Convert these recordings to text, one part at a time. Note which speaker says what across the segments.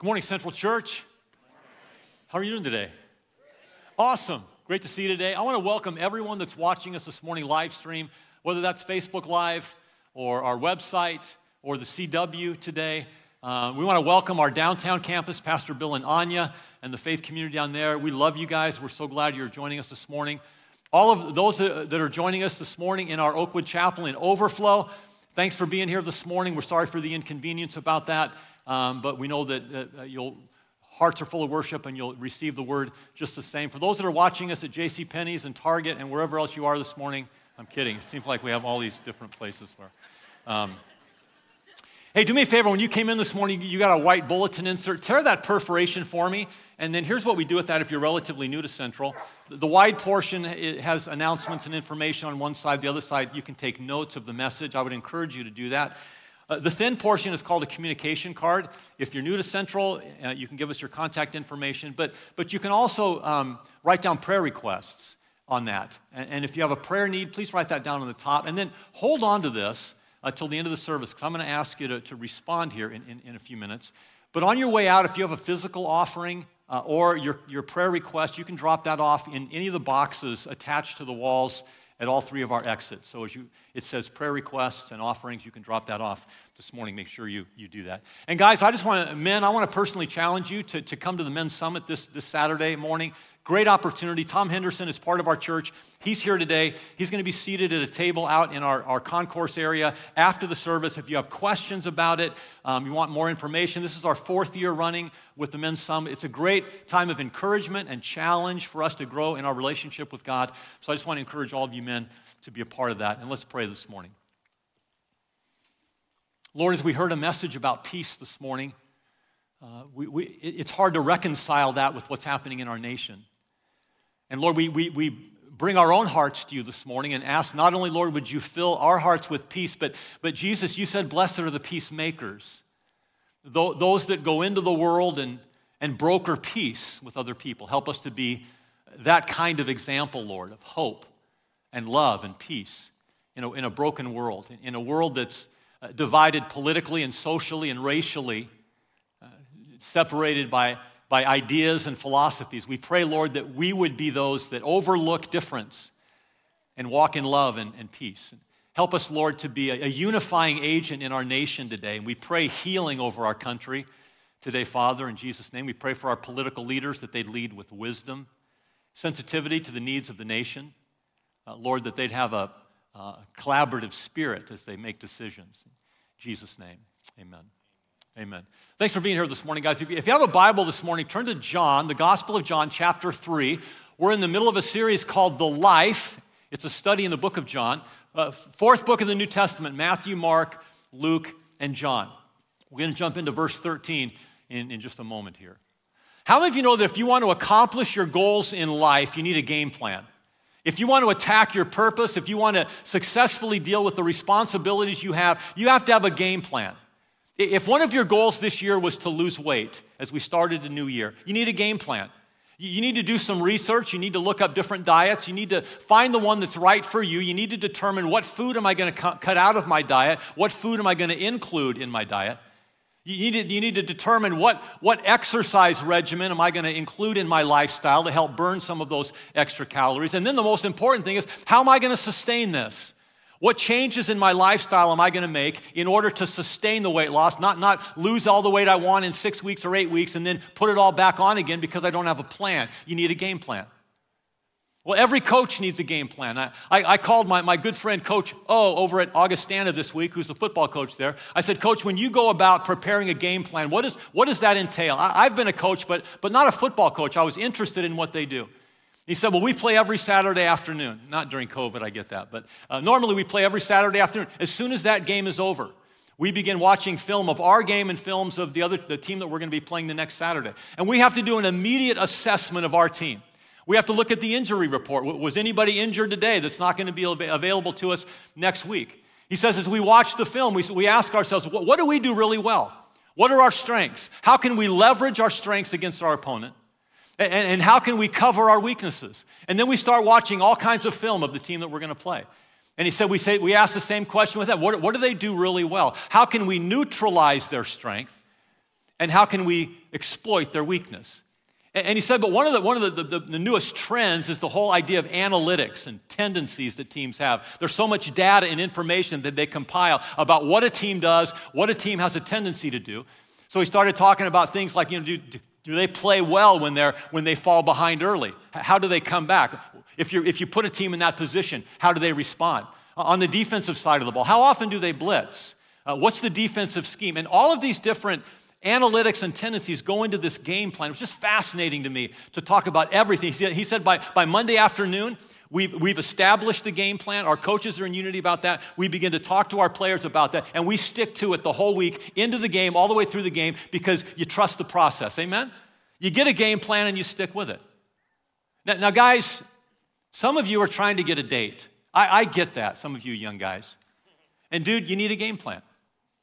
Speaker 1: Good morning, Central Church. How are you doing today? Awesome. Great to see you today. I want to welcome everyone that's watching us this morning live stream, whether that's Facebook Live or our website or the CW today. Uh, we want to welcome our downtown campus, Pastor Bill and Anya, and the faith community down there. We love you guys. We're so glad you're joining us this morning. All of those that are joining us this morning in our Oakwood Chapel in Overflow, thanks for being here this morning. We're sorry for the inconvenience about that. Um, but we know that, uh, you'll hearts are full of worship and you'll receive the word just the same. For those that are watching us at J.C. Penney's and Target and wherever else you are this morning, I'm kidding. It seems like we have all these different places where. Um, hey, do me a favor. When you came in this morning, you got a white bulletin insert. Tear that perforation for me. And then here's what we do with that if you're relatively new to Central. The wide portion has announcements and information on one side. The other side, you can take notes of the message. I would encourage you to do that. Uh, the thin portion is called a communication card. If you're new to Central, uh, you can give us your contact information, but, but you can also um, write down prayer requests on that. And, and, if you have a prayer need, please write that down on the top. And then hold on to this until uh, the end of the service, because I'm going to ask you to, to respond here in, in, in, a few minutes. But on your way out, if you have a physical offering uh, or your, your prayer request, you can drop that off in any of the boxes attached to the walls at all three of our exits. So as you, it says prayer requests and offerings, you can drop that off this morning. Make sure you, you do that. And guys, I just want to, men, I want to personally challenge you to, to come to the men's summit this, this Saturday morning. Great opportunity. Tom Henderson is part of our church. He's here today. He's going to be seated at a table out in our, our concourse area after the service. If you have questions about it, um, you want more information, this is our fourth year running with the Men's Summit. It's a great time of encouragement and challenge for us to grow in our relationship with God. So I just want to encourage all of you men to be a part of that. And let's pray this morning. Lord, as we heard a message about peace this morning, uh, we, we, it's hard to reconcile that with what's happening in our nation. And Lord, we, we, we bring our own hearts to you this morning and ask not only, Lord, would you fill our hearts with peace, but, but Jesus, you said, blessed are the peacemakers, those that go into the world and, and broker peace with other people. Help us to be that kind of example, Lord, of hope and love and peace in a, in a broken world, in a world that's uh, divided politically and socially and racially, uh, separated by by ideas and philosophies. We pray, Lord, that we would be those that overlook difference and walk in love and, and peace. Help us, Lord, to be a, a unifying agent in our nation today. And we pray healing over our country today, Father, in Jesus' name. We pray for our political leaders that they'd lead with wisdom, sensitivity to the needs of the nation. Uh, Lord, that they'd have a, a collaborative spirit as they make decisions. In Jesus' name, amen. Amen. Thanks for being here this morning, guys. If you have a Bible this morning, turn to John, the Gospel of John, chapter 3. We're in the middle of a series called The Life. It's a study in the book of John. Uh, fourth book of the New Testament Matthew, Mark, Luke, and John. We're going to jump into verse 13 in, in just a moment here. How many of you know that if you want to accomplish your goals in life, you need a game plan? If you want to attack your purpose, if you want to successfully deal with the responsibilities you have, you have to have a game plan. If one of your goals this year was to lose weight as we started a new year, you need a game plan. You need to do some research. You need to look up different diets. You need to find the one that's right for you. You need to determine what food am I going to cut out of my diet? What food am I going to include in my diet? You need, to, you need to determine what, what exercise regimen am I going to include in my lifestyle to help burn some of those extra calories. And then the most important thing is how am I going to sustain this? What changes in my lifestyle am I going to make in order to sustain the weight loss, not, not lose all the weight I want in six weeks or eight weeks and then put it all back on again because I don't have a plan? You need a game plan. Well, every coach needs a game plan. I, I, I, called my, my good friend, Coach O, over at Augustana this week, who's the football coach there. I said, Coach, when you go about preparing a game plan, what, is, what does that entail? I, I've been a coach, but, but not a football coach. I was interested in what they do. He said, Well, we play every Saturday afternoon. Not during COVID, I get that. But uh, normally we play every Saturday afternoon. As soon as that game is over, we begin watching film of our game and films of the other the team that we're going to be playing the next Saturday. And we have to do an immediate assessment of our team. We have to look at the injury report. Was anybody injured today that's not going to be available to us next week? He says, as we watch the film, we, we ask ourselves, what, do we do really well? What are our strengths? How can we leverage our strengths against our opponent? And, and how can we cover our weaknesses? And then we start watching all kinds of film of the team that we're going to play. And he said, we, say, we ask the same question with that. What, what do they do really well? How can we neutralize their strength And how can we exploit their weakness? And he said, but one of, the, one of the, the, the, newest trends is the whole idea of analytics and tendencies that teams have. There's so much data and information that they compile about what a team does, what a team has a tendency to do. So he started talking about things like, you know, do, do they play well when, they're, when they fall behind early? How do they come back? If, you if you put a team in that position, how do they respond? On the defensive side of the ball, how often do they blitz? Uh, what's the defensive scheme? And all of these different analytics and tendencies go into this game plan. It was just fascinating to me to talk about everything. He said by, by Monday afternoon, We've, we've established the game plan. Our coaches are in unity about that. We begin to talk to our players about that, and we stick to it the whole week, into the game, all the way through the game, because you trust the process. Amen? You get a game plan and you stick with it. Now, now guys, some of you are trying to get a date. I, I get that, some of you young guys. And, dude, you need a game plan,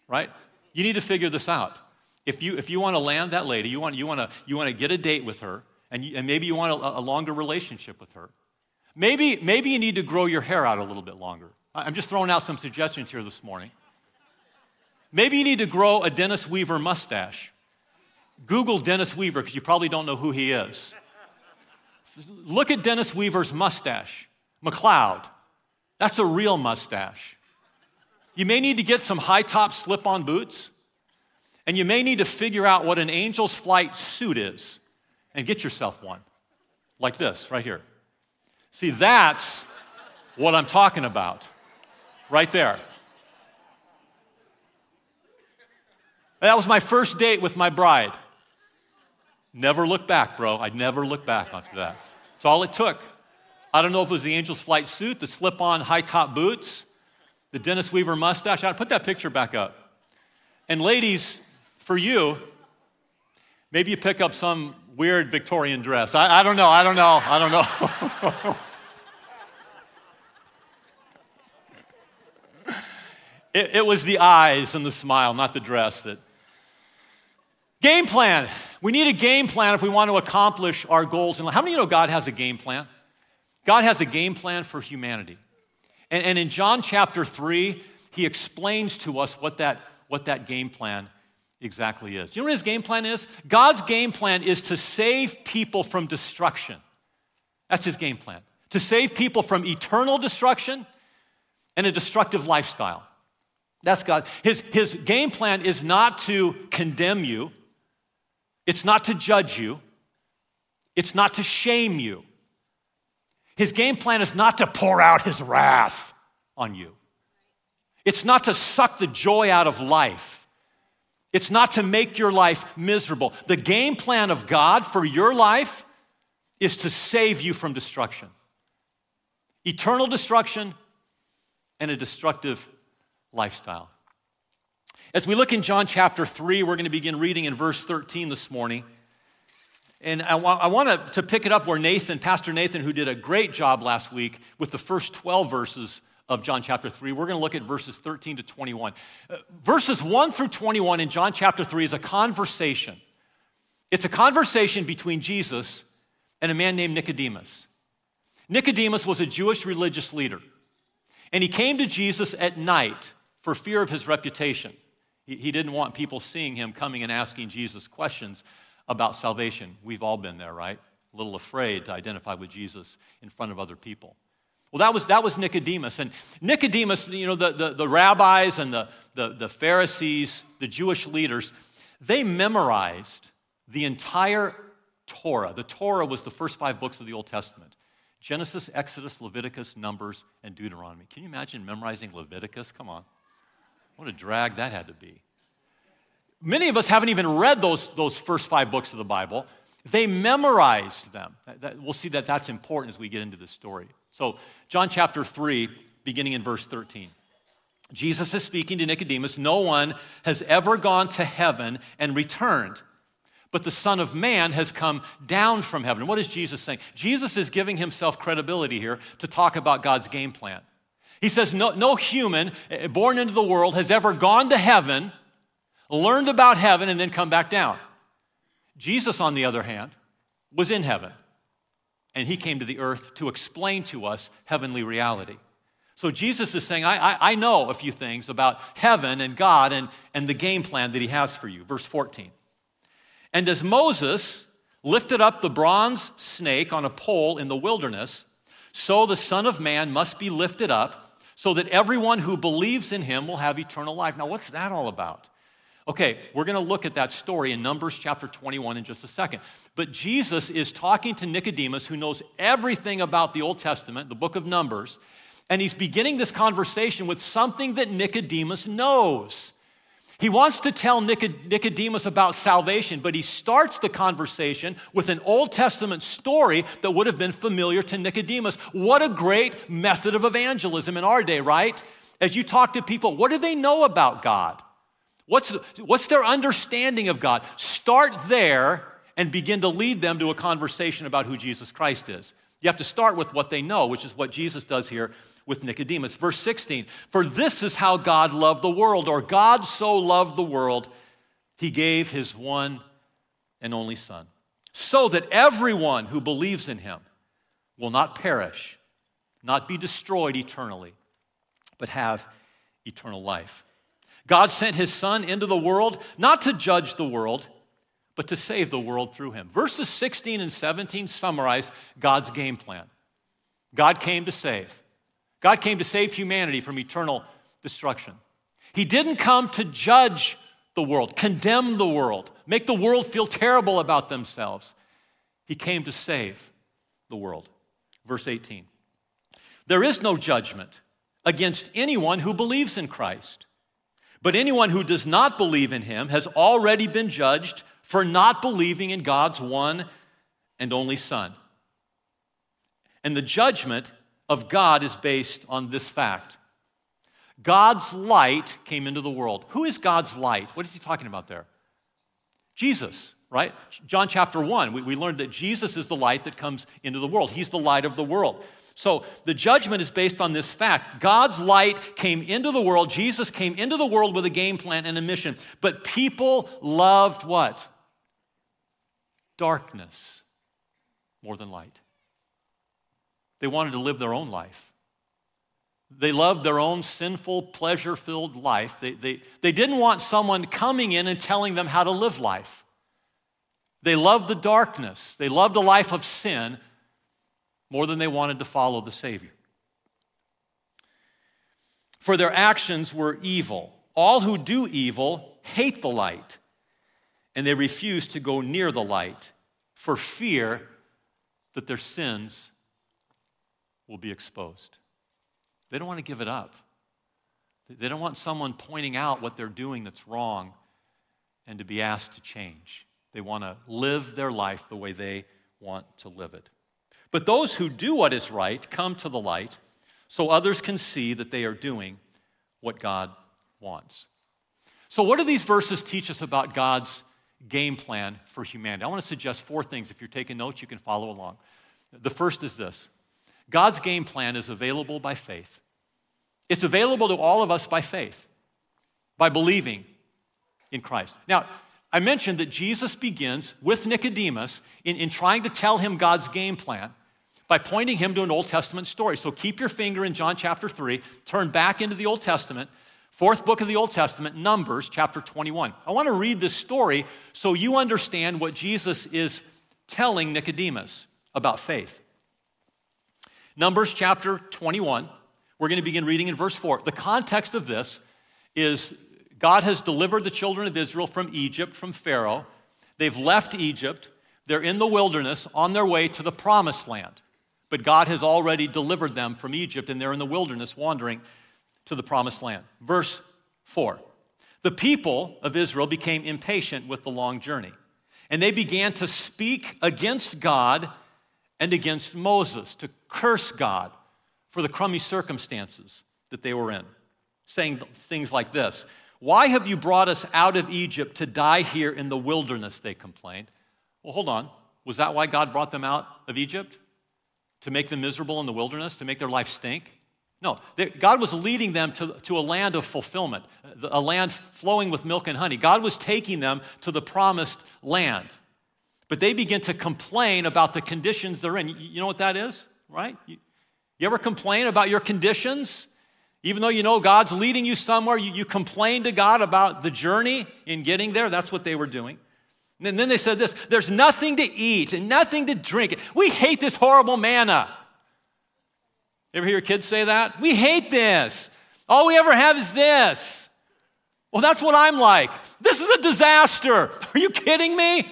Speaker 1: right? You need to figure this out. If you, if you want to land that lady, you want, you want, to, you want to get a date with her, and, you, and maybe you want a, a longer relationship with her. Maybe, maybe you need to grow your hair out a little bit longer. I'm just throwing out some suggestions here this morning. Maybe you need to grow a Dennis Weaver mustache. Google Dennis Weaver because you probably don't know who he is. Look at Dennis Weaver's mustache, McCloud. That's a real mustache. You may need to get some high top slip on boots. And you may need to figure out what an angel's flight suit is and get yourself one, like this right here. See, that's what I'm talking about, right there. That was my first date with my bride. Never look back, bro. I'd never look back after that. That's all it took. I don't know if it was the angel's flight suit, the slip on high top boots, the Dennis Weaver mustache. I'd put that picture back up. And ladies, for you, maybe you pick up some weird Victorian dress. I, I don't know, I don't know, I don't know. it, it was the eyes and the smile, not the dress that. Game plan. We need a game plan if we want to accomplish our goals. And how many of you know God has a game plan? God has a game plan for humanity. And, and in John chapter 3, he explains to us what that, what that game plan exactly is. Do You know what his game plan is? God's game plan is to save people from destruction. That's his game plan. To save people from eternal destruction and a destructive lifestyle. That's God. His, his game plan is not to condemn you, it's not to judge you, it's not to shame you. His game plan is not to pour out his wrath on you. It's not to suck the joy out of life. It's not to make your life miserable. The game plan of God for your life is to save you from destruction eternal destruction and a destructive lifestyle. As we look in John chapter 3, we're going to begin reading in verse 13 this morning. And I, wa- I want to pick it up where Nathan, Pastor Nathan, who did a great job last week with the first 12 verses of John chapter 3. We're going to look at verses 13 to 21. Uh, verses 1 through 21 in John chapter 3 is a conversation. It's a conversation between Jesus and a man named Nicodemus. Nicodemus was a Jewish religious leader, and he came to Jesus at night for fear of his reputation. He, he didn't want people seeing him coming and asking Jesus questions about salvation. We've all been there, right? A little afraid to identify with Jesus in front of other people. Well, that was, that was Nicodemus. And Nicodemus, you know, the, the, the rabbis and the, the, the Pharisees, the Jewish leaders, they memorized the entire Torah. The Torah was the first five books of the Old Testament Genesis, Exodus, Leviticus, Numbers, and Deuteronomy. Can you imagine memorizing Leviticus? Come on. What a drag that had to be. Many of us haven't even read those, those first five books of the Bible. They memorized them. That, that, we'll see that that's important as we get into this story. So, John chapter 3, beginning in verse 13. Jesus is speaking to Nicodemus No one has ever gone to heaven and returned, but the Son of Man has come down from heaven. What is Jesus saying? Jesus is giving himself credibility here to talk about God's game plan. He says, No, no human eh, born into the world has ever gone to heaven, learned about heaven, and then come back down. Jesus, on the other hand, was in heaven, and he came to the earth to explain to us heavenly reality. So Jesus is saying, I, I, I, know a few things about heaven and God and, and the game plan that he has for you. Verse 14. And as Moses lifted up the bronze snake on a pole in the wilderness, so the Son of Man must be lifted up so that everyone who believes in him will have eternal life. Now, what's that all about? Okay, we're going to look at that story in Numbers chapter 21 in just a second. But Jesus is talking to Nicodemus, who knows everything about the Old Testament, the book of Numbers, and he's beginning this conversation with something that Nicodemus knows. He wants to tell Nicodemus about salvation, but he starts the conversation with an Old Testament story that would have been familiar to Nicodemus. What a great method of evangelism in our day, right? As you talk to people, what do they know about God? What's, what's their understanding of God? Start there and begin to lead them to a conversation about who Jesus Christ is. You have to start with what they know, which is what Jesus does here with Nicodemus. Verse 16 For this is how God loved the world, or God so loved the world, he gave his one and only Son, so that everyone who believes in him will not perish, not be destroyed eternally, but have eternal life. God sent his Son into the world not to judge the world, but to save the world through him. Verses 16 and 17 summarize God's game plan. God came to save. God came to save humanity from eternal destruction. He didn't come to judge the world, condemn the world, make the world feel terrible about themselves. He came to save the world. Verse 18 There is no judgment against anyone who believes in Christ. But anyone who does not believe in him has already been judged for not believing in God's one and only Son. And the judgment of God is based on this fact God's light came into the world. Who is God's light? What is he talking about there? Jesus, right? John chapter 1, we, we learned that Jesus is the light that comes into the world. He's the light of the world. So the judgment is based on this fact. God's light came into the world. Jesus came into the world with a game plan and a mission. But people loved what? Darkness more than light. They wanted to live their own life. They loved their own sinful, pleasure filled life. They, they, they didn't want someone coming in and telling them how to live life. They loved the darkness. They loved a life of sin more than they wanted to follow the Savior. For their actions were evil. All who do evil hate the light, and they refuse to go near the light for fear that their sins will be exposed. They don't want to give it up. They don't want someone pointing out what they're doing that's wrong and to be asked to change. They want to live their life the way they want to live it. But those who do what is right come to the light so others can see that they are doing what God wants. So, what do these verses teach us about God's game plan for humanity? I want to suggest four things. If you're taking notes, you can follow along. The first is this God's game plan is available by faith. It's available to all of us by faith, by believing in Christ. Now, I mentioned that Jesus begins with Nicodemus in, in trying to tell him God's game plan by pointing him to an Old Testament story. So keep your finger in John chapter 3, turn back into the Old Testament, fourth book of the Old Testament, Numbers chapter 21. I want to read this story so you understand what Jesus is telling Nicodemus about faith. Numbers chapter 21, we're going to begin reading in verse 4. The context of this is God has delivered the children of Israel from Egypt, from Pharaoh. They've left Egypt. They're in the wilderness on their way to the promised land. But God has already delivered them from Egypt, and they're in the wilderness wandering to the promised land. Verse 4 The people of Israel became impatient with the long journey, and they began to speak against God and against Moses, to curse God for the crummy circumstances that they were in, saying things like this Why have you brought us out of Egypt to die here in the wilderness? They complained. Well, hold on. Was that why God brought them out of Egypt? to make them miserable in the wilderness, to make their life stink. No, they, God was leading them to, to a land of fulfillment, a land flowing with milk and honey. God was taking them to the promised land. But they begin to complain about the conditions they're in. You know what that is, right? You, you ever complain about your conditions? Even though you know God's leading you somewhere, you, you complain to God about the journey in getting there. That's what they were doing. And then they said this there's nothing to eat and nothing to drink. We hate this horrible manna. Ever hear kids say that? We hate this. All we ever have is this. Well, that's what I'm like. This is a disaster. Are you kidding me?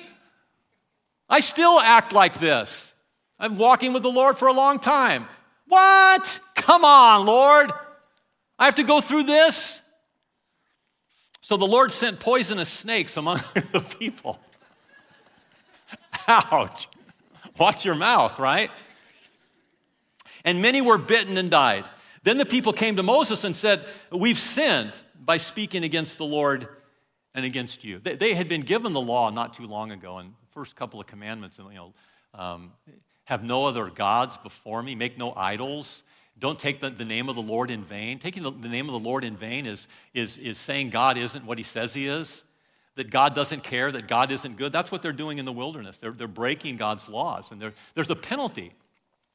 Speaker 1: I still act like this. I'm walking with the Lord for a long time. What? Come on, Lord. I have to go through this? So the Lord sent poisonous snakes among the people. Ouch. Watch your mouth, right? And many were bitten and died. Then the people came to Moses and said, We've sinned by speaking against the Lord and against you. They, had been given the law not too long ago, and the first couple of commandments, you know, um, have no other gods before me, make no idols. Don't take the, the name of the Lord in vain. Taking the, the name of the Lord in vain is, is, is saying God isn't what he says he is, that God doesn't care, that God isn't good. That's what they're doing in the wilderness. They're, they're breaking God's laws, and there's a penalty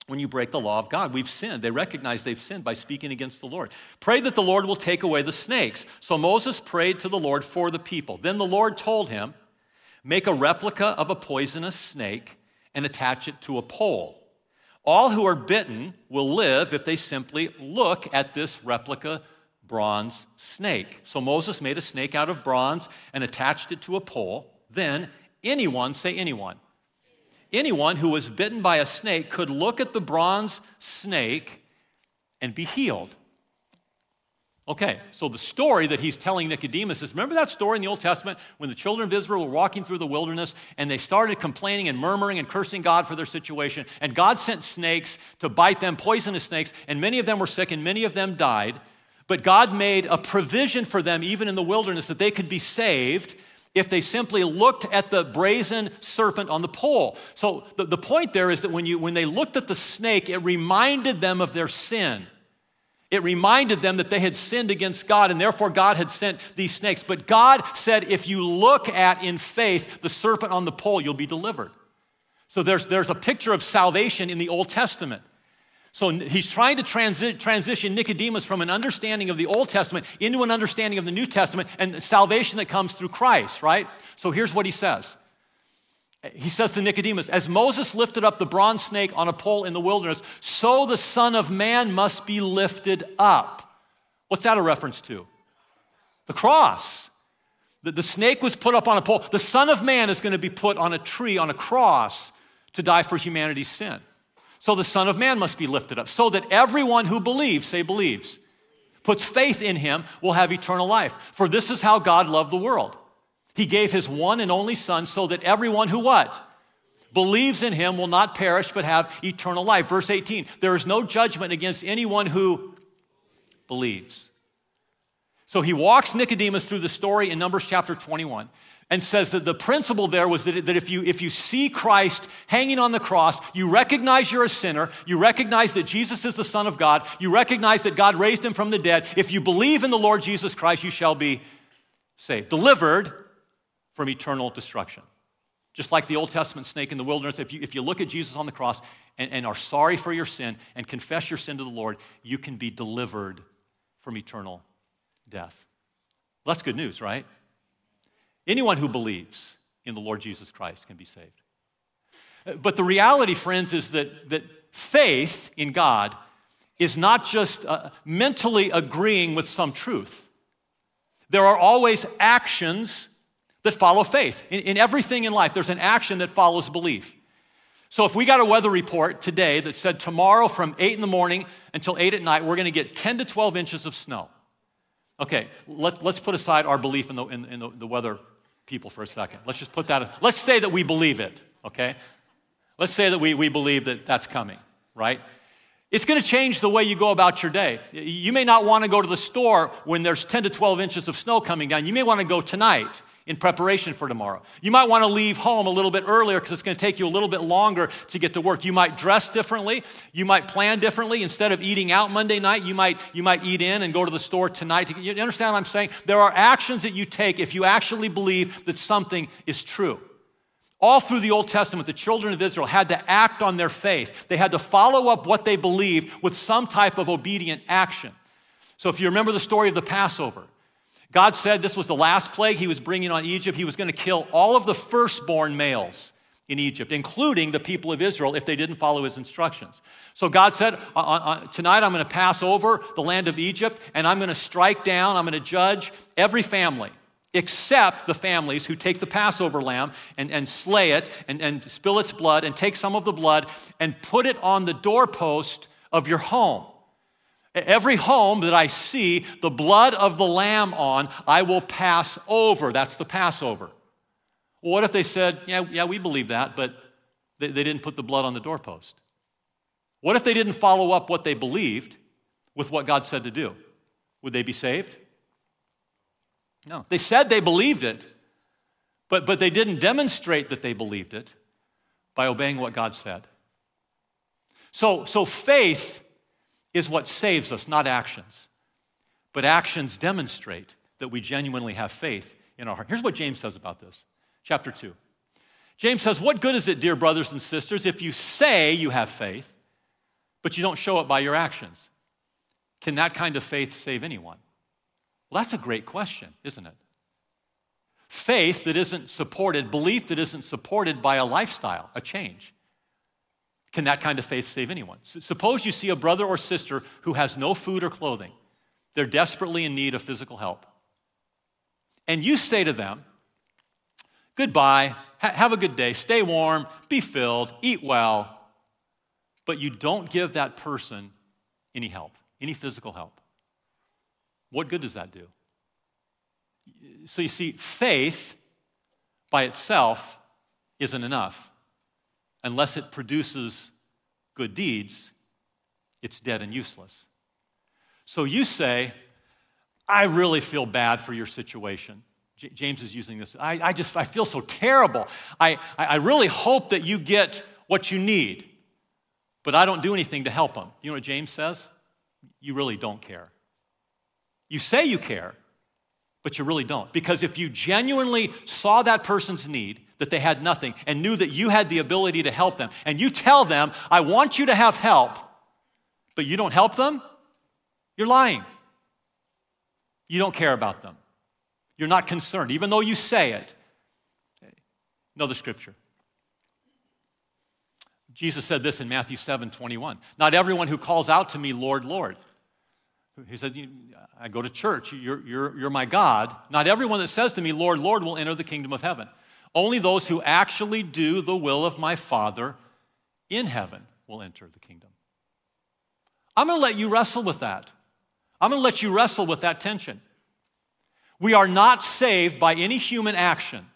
Speaker 1: when you break the law of God. We've sinned. They recognize they've sinned by speaking against the Lord. Pray that the Lord will take away the snakes. So Moses prayed to the Lord for the people. Then the Lord told him, Make a replica of a poisonous snake and attach it to a pole. All who are bitten will live if they simply look at this replica bronze snake. So Moses made a snake out of bronze and attached it to a pole. Then anyone, say anyone, anyone who was bitten by a snake could look at the bronze snake and be healed. Okay, so the story that he's telling Nicodemus is remember that story in the Old Testament when the children of Israel were walking through the wilderness and they started complaining and murmuring and cursing God for their situation, and God sent snakes to bite them, poisonous snakes, and many of them were sick and many of them died. But God made a provision for them, even in the wilderness, that they could be saved if they simply looked at the brazen serpent on the pole. So the, the point there is that when, you, when they looked at the snake, it reminded them of their sin. It reminded them that they had sinned against God and therefore God had sent these snakes. But God said, if you look at in faith the serpent on the pole, you'll be delivered. So there's, there's a picture of salvation in the Old Testament. So he's trying to transi- transition Nicodemus from an understanding of the Old Testament into an understanding of the New Testament and salvation that comes through Christ, right? So here's what he says. He says to Nicodemus, As Moses lifted up the bronze snake on a pole in the wilderness, so the Son of Man must be lifted up. What's that a reference to? The cross. The, the snake was put up on a pole. The Son of Man is going to be put on a tree, on a cross, to die for humanity's sin. So the Son of Man must be lifted up, so that everyone who believes, say believes, puts faith in him will have eternal life. For this is how God loved the world. He gave his one and only Son so that everyone who what? Believes in him will not perish but have eternal life. Verse 18 there is no judgment against anyone who believes. So he walks Nicodemus through the story in Numbers chapter 21 and says that the principle there was that, if, you, if you see Christ hanging on the cross, you recognize you're a sinner, you recognize that Jesus is the Son of God, you recognize that God raised him from the dead. If you believe in the Lord Jesus Christ, you shall be saved, delivered from eternal destruction. Just like the Old Testament snake in the wilderness, if you, if you look at Jesus on the cross and, and are sorry for your sin and confess your sin to the Lord, you can be delivered from eternal death. that's good news, right? Anyone who believes in the Lord Jesus Christ can be saved. But the reality, friends, is that, that faith in God is not just uh, mentally agreeing with some truth. There are always actions that follow faith. In, in everything in life, there's an action that follows belief. So if we got a weather report today that said tomorrow from 8 in the morning until 8 at night, we're going to get 10 to 12 inches of snow. Okay, let, us put aside our belief in the, in, in the, the weather people for a second. Let's just put that, let's say that we believe it, okay? Let's say that we, we believe that that's coming, right? It's going to change the way you go about your day. You may not want to go to the store when there's 10 to 12 inches of snow coming down. You may want to go tonight in preparation for tomorrow. You might want to leave home a little bit earlier because it's going to take you a little bit longer to get to work. You might dress differently. You might plan differently. Instead of eating out Monday night, you might, you might eat in and go to the store tonight. You understand what I'm saying? There are actions that you take if you actually believe that something is true. All through the Old Testament, the children of Israel had to act on their faith. They had to follow up what they believed with some type of obedient action. So, if you remember the story of the Passover, God said this was the last plague he was bringing on Egypt. He was going to kill all of the firstborn males in Egypt, including the people of Israel, if they didn't follow his instructions. So God said, uh, uh, uh Tonight I'm going to pass over the land of Egypt, and I'm going to strike down, I'm going to judge every family except the families who take the Passover lamb and, and slay it and, and spill its blood and take some of the blood and put it on the doorpost of your home. Every home that I see the blood of the lamb on, I will pass over. That's the Passover. What if they said, yeah, yeah, we believe that, but they, they didn't put the blood on the doorpost? What if they didn't follow up what they believed with what God said to do? Would they be saved? No. They said they believed it, but, but they didn't demonstrate that they believed it by obeying what God said. So, so faith is what saves us, not actions. But actions demonstrate that we genuinely have faith in our heart. Here's what James says about this. Chapter 2. James says, What good is it, dear brothers and sisters, if you say you have faith, but you don't show it by your actions? Can that kind of faith save anyone? Well, that's a great question, isn't it? Faith that isn't supported, belief that isn't supported by a lifestyle, a change. Can that kind of faith save anyone? Suppose you see a brother or sister who has no food or clothing. They're desperately in need of physical help. And you say to them, Goodbye, ha- have a good day, stay warm, be filled, eat well, but you don't give that person any help, any physical help. What good does that do? So you see, faith by itself isn't enough. Unless it produces good deeds, it's dead and useless. So you say, I really feel bad for your situation. J- James is using this. I, I, just, I feel so terrible. I, I really hope that you get what you need, but I don't do anything to help them. You know what James says? You really don't care. You say you care, but you really don't. Because if you genuinely saw that person's need, that they had nothing, and knew that you had the ability to help them, and you tell them, I want you to have help, but you don't help them, you're lying. You don't care about them. You're not concerned, even though you say it. Know the scripture. Jesus said this in Matthew 7 21. Not everyone who calls out to me, Lord, Lord. He said, I go to church. You're, you're, you're my God. Not everyone that says to me, Lord, Lord, will enter the kingdom of heaven. Only those who actually do the will of my Father in heaven will enter the kingdom. I'm going to let you wrestle with that. I'm going to let you wrestle with that tension. We are not saved by any human action.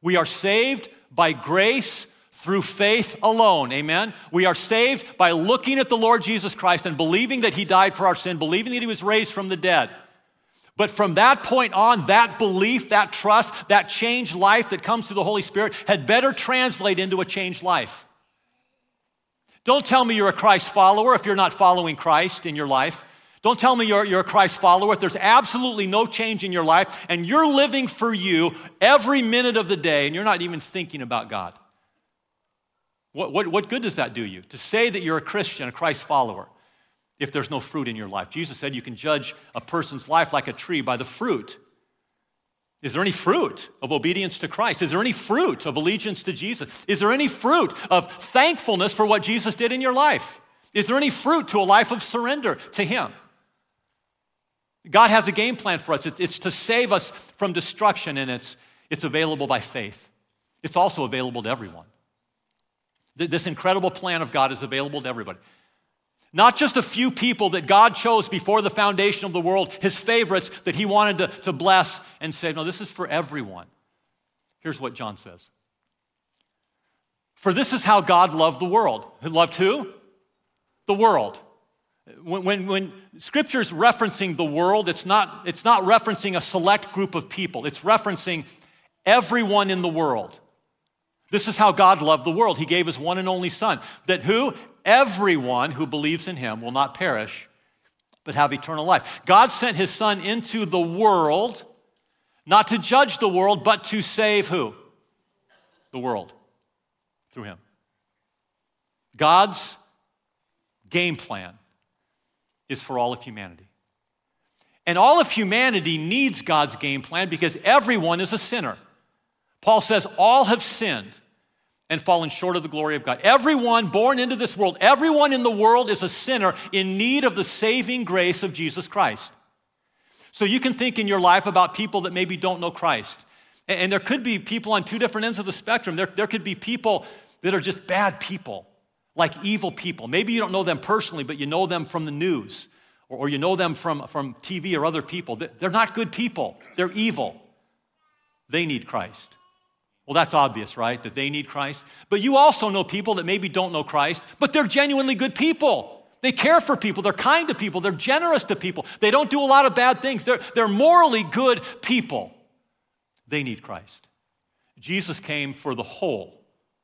Speaker 1: We are saved by grace through faith alone. Amen. We are saved by looking at the Lord Jesus Christ and believing that he died for our sin, believing that he was raised from the dead. But from that point on, that belief, that trust, that changed life that comes through the Holy Spirit had better translate into a changed life. Don't tell me you're a Christ follower if you're not following Christ in your life. Don't tell me you're, you're a Christ follower if there's absolutely no change in your life and you're living for you every minute of the day and you're not even thinking about God. What, what, what good does that do you? To say that you're a Christian, a Christ follower, if there's no fruit in your life. Jesus said you can judge a person's life like a tree by the fruit. Is there any fruit of obedience to Christ? Is there any fruit of allegiance to Jesus? Is there any fruit of thankfulness for what Jesus did in your life? Is there any fruit to a life of surrender to Him? God has a game plan for us. It's, it's to save us from destruction, and it's, it's available by faith. It's also available to everyone. This incredible plan of God is available to everybody. Not just a few people that God chose before the foundation of the world, his favorites that he wanted to, to bless and say, no, this is for everyone. Here's what John says For this is how God loved the world. He loved who? The world. When, when, when scripture's referencing the world, it's not, it's not referencing a select group of people, it's referencing everyone in the world. This is how God loved the world. He gave his one and only Son, that who? Everyone who believes in him will not perish, but have eternal life. God sent his Son into the world, not to judge the world, but to save who? The world through him. God's game plan is for all of humanity. And all of humanity needs God's game plan because everyone is a sinner. Paul says, All have sinned and fallen short of the glory of God. Everyone born into this world, everyone in the world is a sinner in need of the saving grace of Jesus Christ. So you can think in your life about people that maybe don't know Christ. And there could be people on two different ends of the spectrum. There, there could be people that are just bad people, like evil people. Maybe you don't know them personally, but you know them from the news or, or you know them from, from TV or other people. They're not good people, they're evil. They need Christ. Well, that's obvious, right? That they need Christ. But you also know people that maybe don't know Christ, but they're genuinely good people. They care for people, they're kind to people, they're generous to people, they don't do a lot of bad things, they're, they're morally good people. They need Christ. Jesus came for the whole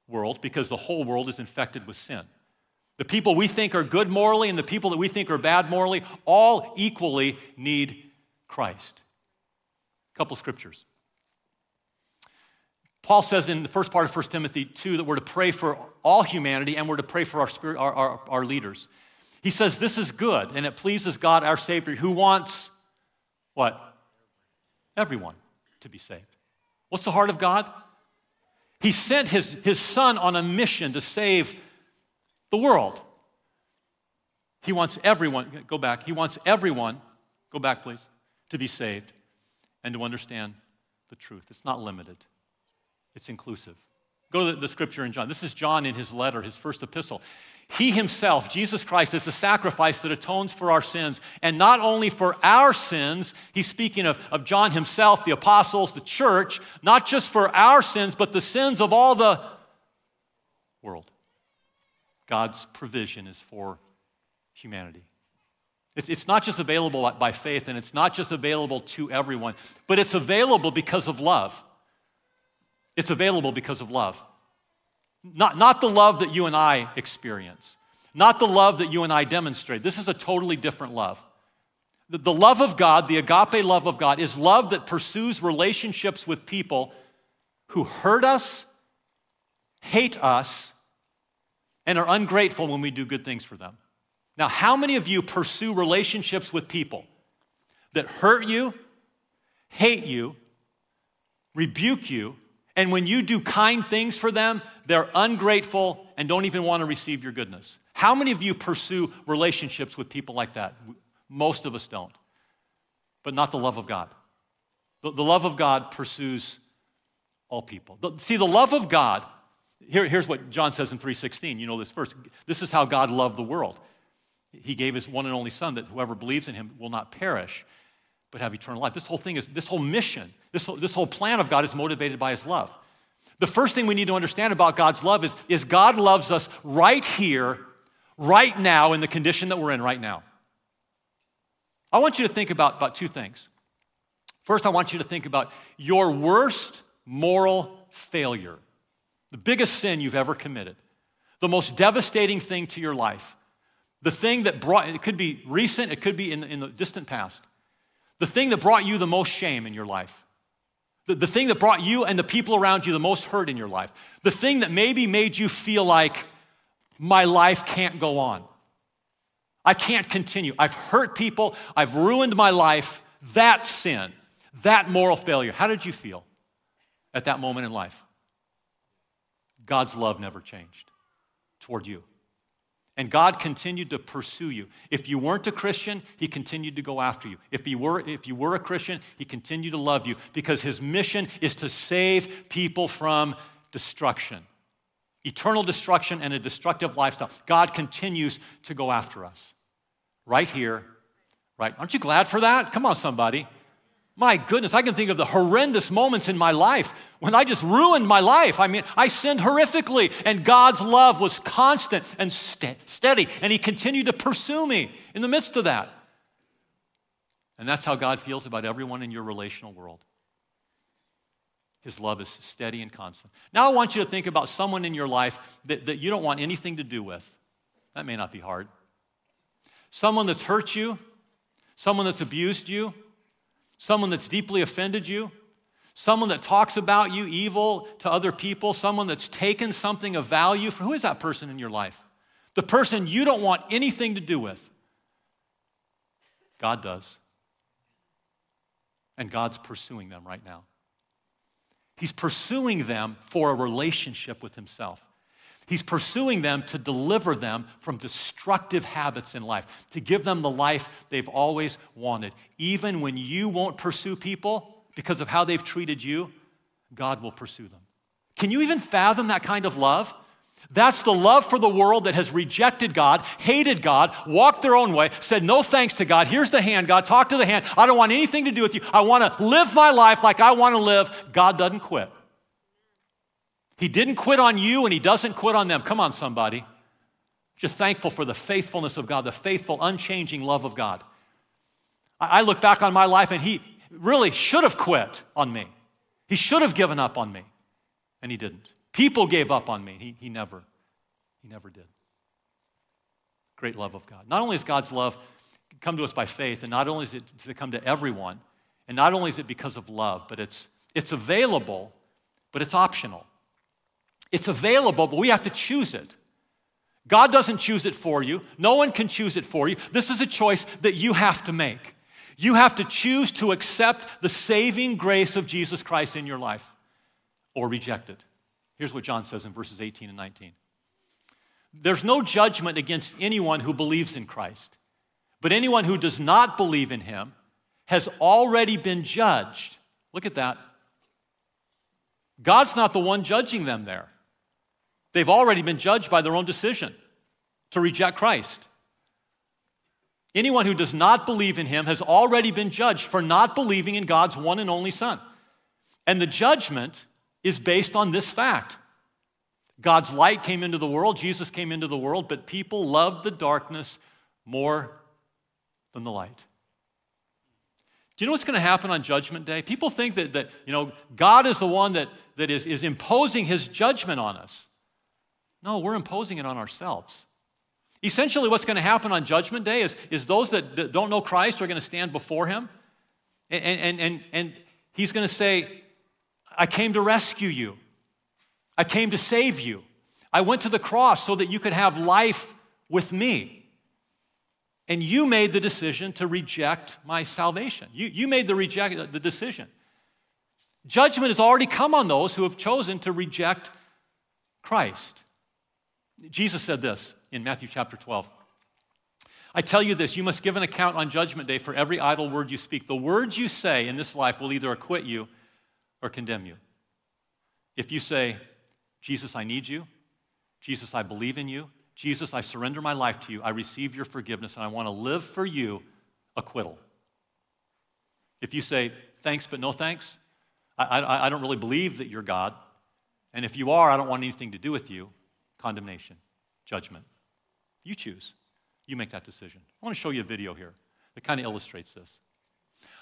Speaker 1: world because the whole world is infected with sin. The people we think are good morally and the people that we think are bad morally all equally need Christ. A couple scriptures. Paul says in the first part of 1 Timothy 2 that we're to pray for all humanity and we're to pray for our, spirit, our, our, our leaders. He says this is good and it pleases God our Savior who wants what? Everyone to be saved. What's the heart of God? He sent his, his son on a mission to save the world. He wants everyone, go back, he wants everyone, go back please, to be saved and to understand the truth. It's not limited, it's inclusive. Go to the, scripture in John. This is John in his letter, his first epistle. He himself, Jesus Christ, is the sacrifice that atones for our sins. And not only for our sins, he's speaking of, of John himself, the apostles, the church, not just for our sins, but the sins of all the world. God's provision is for humanity. It's, it's not just available by faith and it's not just available to everyone, but it's available because of love. It's available because of love. Not, not the love that you and I experience, not the love that you and I demonstrate. This is a totally different love. The, the love of God, the agape love of God, is love that pursues relationships with people who hurt us, hate us, and are ungrateful when we do good things for them. Now, how many of you pursue relationships with people that hurt you, hate you, rebuke you, and when you do kind things for them, they're ungrateful and don't even want to receive your goodness? How many of you pursue relationships with people like that? Most of us don't, but not the love of God. The, the love of God pursues all people. The, see, the love of God here, here's what John says in 3:16. You know this verse. This is how God loved the world. He gave his one and only son that whoever believes in him will not perish, but have eternal life. This whole thing is, this whole mission, this whole, this whole plan of God is motivated by his love. The first thing we need to understand about God's love is, is God loves us right here, right now, in the condition that we're in right now. I want you to think about, about two things. First, I want you to think about your worst moral failure. The biggest sin you've ever committed, the most devastating thing to your life, the thing that brought, it could be recent, it could be in, in the distant past, the thing that brought you the most shame in your life, the, the thing that brought you and the people around you the most hurt in your life, the thing that maybe made you feel like my life can't go on. I can't continue. I've hurt people, I've ruined my life. That sin, that moral failure, how did you feel at that moment in life? God's love never changed toward you. And God continued to pursue you. If you weren't a Christian, He continued to go after you. If you were, if you were a Christian, He continued to love you because His mission is to save people from destruction, eternal destruction, and a destructive lifestyle. God continues to go after us right here, right? Aren't you glad for that? Come on, somebody. My goodness, I can think of the horrendous moments in my life when I just ruined my life. I mean, I sinned horrifically, and God's love was constant and st- steady, and He continued to pursue me in the midst of that. And that's how God feels about everyone in your relational world. His love is steady and constant. Now, I want you to think about someone in your life that, that you don't want anything to do with. That may not be hard. Someone that's hurt you, someone that's abused you someone that's deeply offended you, someone that talks about you evil to other people, someone that's taken something of value. Who is that person in your life? The person you don't want anything to do with. God does. And God's pursuing them right now. He's pursuing them for a relationship with Himself. He's pursuing them to deliver them from destructive habits in life, to give them the life they've always wanted. Even when you won't pursue people because of how they've treated you, God will pursue them. Can you even fathom that kind of love? That's the love for the world that has rejected God, hated God, walked their own way, said no thanks to God. Here's the hand, God. Talk to the hand. I don't want anything to do with you. I want to live my life like I want to live. God doesn't quit. He didn't quit on you and he doesn't quit on them. Come on, somebody. Just thankful for the faithfulness of God, the faithful, unchanging love of God. I look back on my life and he really should have quit on me. He should have given up on me, and he didn't. People gave up on me. He, he never, he never did. Great love of God. Not only is God's love come to us by faith, and not only is it to come to everyone, and not only is it because of love, but it's, it's available, but it's optional. It's available, but we have to choose it. God doesn't choose it for you. No one can choose it for you. This is a choice that you have to make. You have to choose to accept the saving grace of Jesus Christ in your life or reject it. Here's what John says in verses 18 and 19 There's no judgment against anyone who believes in Christ, but anyone who does not believe in him has already been judged. Look at that. God's not the one judging them there. They've already been judged by their own decision to reject Christ. Anyone who does not believe in him has already been judged for not believing in God's one and only Son. And the judgment is based on this fact God's light came into the world, Jesus came into the world, but people loved the darkness more than the light. Do you know what's going to happen on Judgment Day? People think that, that you know, God is the one that, that is, is imposing his judgment on us. No, we're imposing it on ourselves. Essentially, what's going to happen on Judgment Day is, is those that don't know Christ are going to stand before Him, and, and, and, and He's going to say, I came to rescue you, I came to save you. I went to the cross so that you could have life with me. And you made the decision to reject my salvation. You, you made the, reject, the decision. Judgment has already come on those who have chosen to reject Christ. Jesus said this in Matthew chapter 12. I tell you this, you must give an account on Judgment Day for every idle word you speak. The words you say in this life will either acquit you or condemn you. If you say, Jesus, I need you, Jesus, I believe in you, Jesus, I surrender my life to you, I receive your forgiveness, and I want to live for you, acquittal. If you say, thanks but no thanks, I, I, I don't really believe that you're God, and if you are, I don't want anything to do with you, condemnation, judgment. You choose. You make that decision. I want to show you a video here that kind of illustrates this.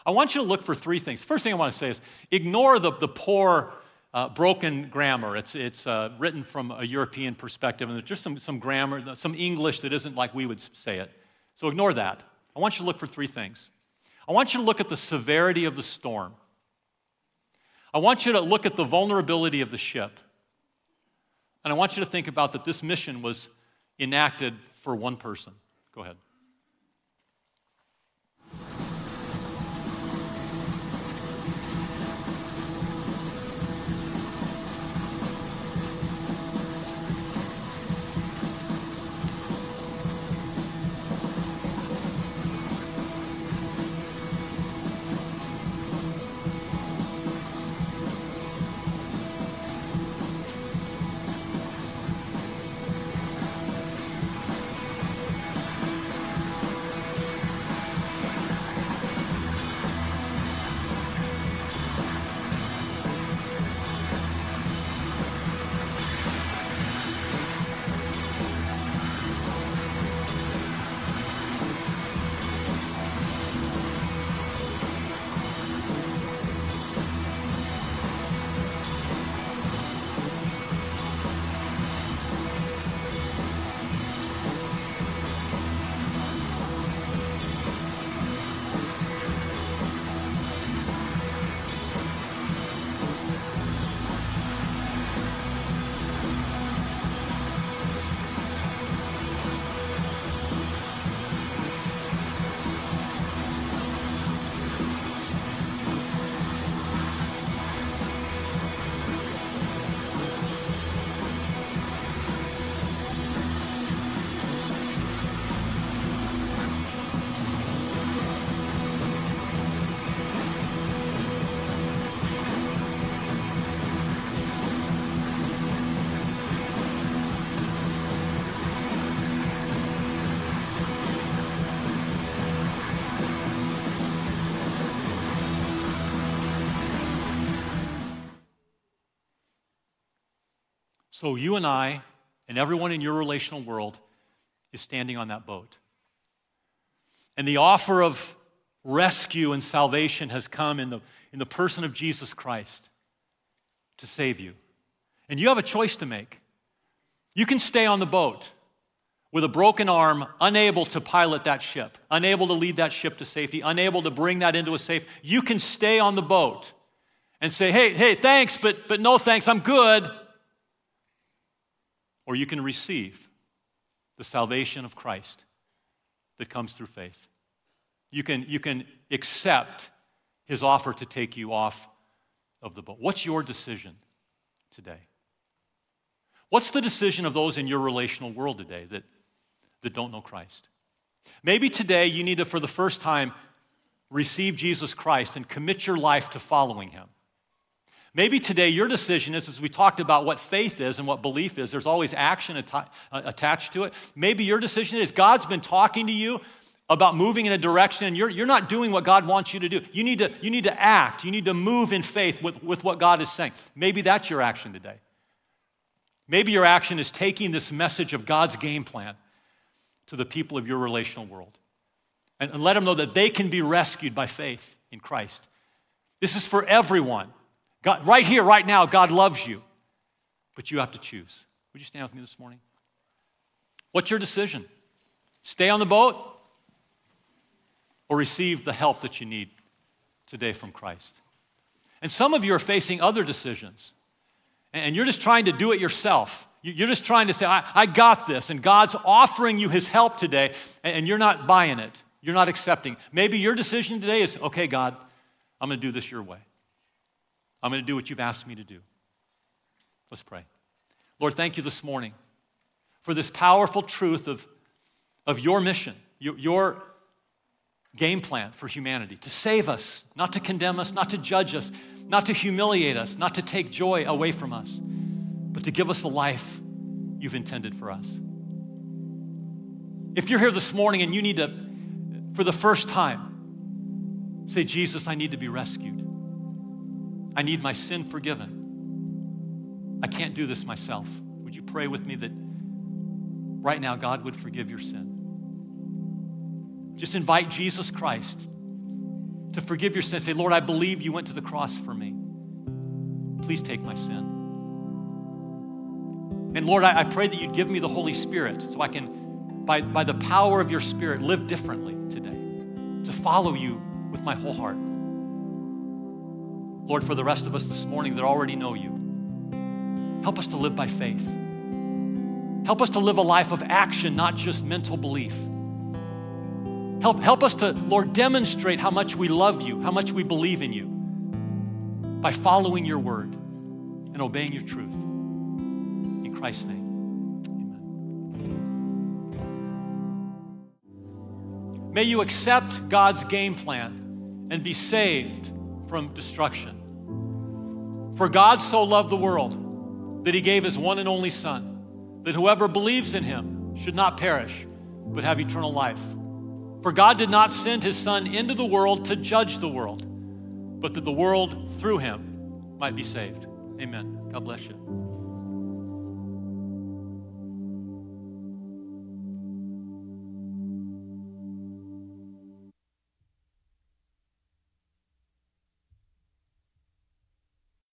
Speaker 1: I want you to look for three things. First thing I want to say is ignore the, the poor, uh, broken grammar. It's, it's uh, written from a European perspective, and there's just some, some grammar, some English that isn't like we would say it. So ignore that. I want you to look for three things. I want you to look at the severity of the storm. I want you to look at the vulnerability of the ship. And I want you to think about that this mission was enacted for one person. Go ahead. So you and I and everyone in your relational world is standing on that boat. And the offer of rescue and salvation has come in the, in the person of Jesus Christ to save you. And you have a choice to make. You can stay on the boat with a broken arm, unable to pilot that ship, unable to lead that ship to safety, unable to bring that into a safe. You can stay on the boat and say, hey, hey, thanks, but, but no thanks, I'm good. Or you can receive the salvation of Christ that comes through faith. You can, you can accept his offer to take you off of the boat. What's your decision today? What's the decision of those in your relational world today that, that don't know Christ? Maybe today you need to, for the first time, receive Jesus Christ and commit your life to following him. Maybe today your decision is, as we talked about what faith is and what belief is, there's always action uh, attached to it. Maybe your decision is God's been talking to you about moving in a direction and you're, you're not doing what God wants you to do. You need to, you need to act, you need to move in faith with, with what God is saying. Maybe that's your action today. Maybe your action is taking this message of God's game plan to the people of your relational world and, and let them know that they can be rescued by faith in Christ. This is for everyone. God, right here, right now, God loves you, but you have to choose. Would you stand with me this morning? What's your decision? Stay on the boat or receive the help that you need today from Christ? And some of you are facing other decisions, and you're just trying to do it yourself. You're just trying to say, I, I got this, and God's offering you His help today, and you're not buying it. You're not accepting. Maybe your decision today is, okay, God, I'm going to do this your way. I'm going to do what you've asked me to do. Let's pray. Lord, thank you this morning for this powerful truth of, of your mission, your, your game plan for humanity to save us, not to condemn us, not to judge us, not to humiliate us, not to take joy away from us, but to give us the life you've intended for us. If you're here this morning and you need to, for the first time, say, Jesus, I need to be rescued. I need my sin forgiven. I can't do this myself. Would you pray with me that right now God would forgive your sin? Just invite Jesus Christ to forgive your sin. Say, Lord, I believe you went to the cross for me. Please take my sin. And Lord, I, I pray that you'd give me the Holy Spirit so I can, by, by the power of your Spirit, live differently today, to follow you with my whole heart. Lord, for the rest of us this morning that already know you, help us to live by faith. Help us to live a life of action, not just mental belief. Help, help us to, Lord, demonstrate how much we love you, how much we believe in you by following your word and obeying your truth. In Christ's name, amen. May you accept God's game plan and be saved from destruction. For God so loved the world that he gave his one and only Son, that whoever believes in him should not perish, but have eternal life. For God did not send his Son into the world to judge the world, but that the world through him might be saved. Amen. God bless you.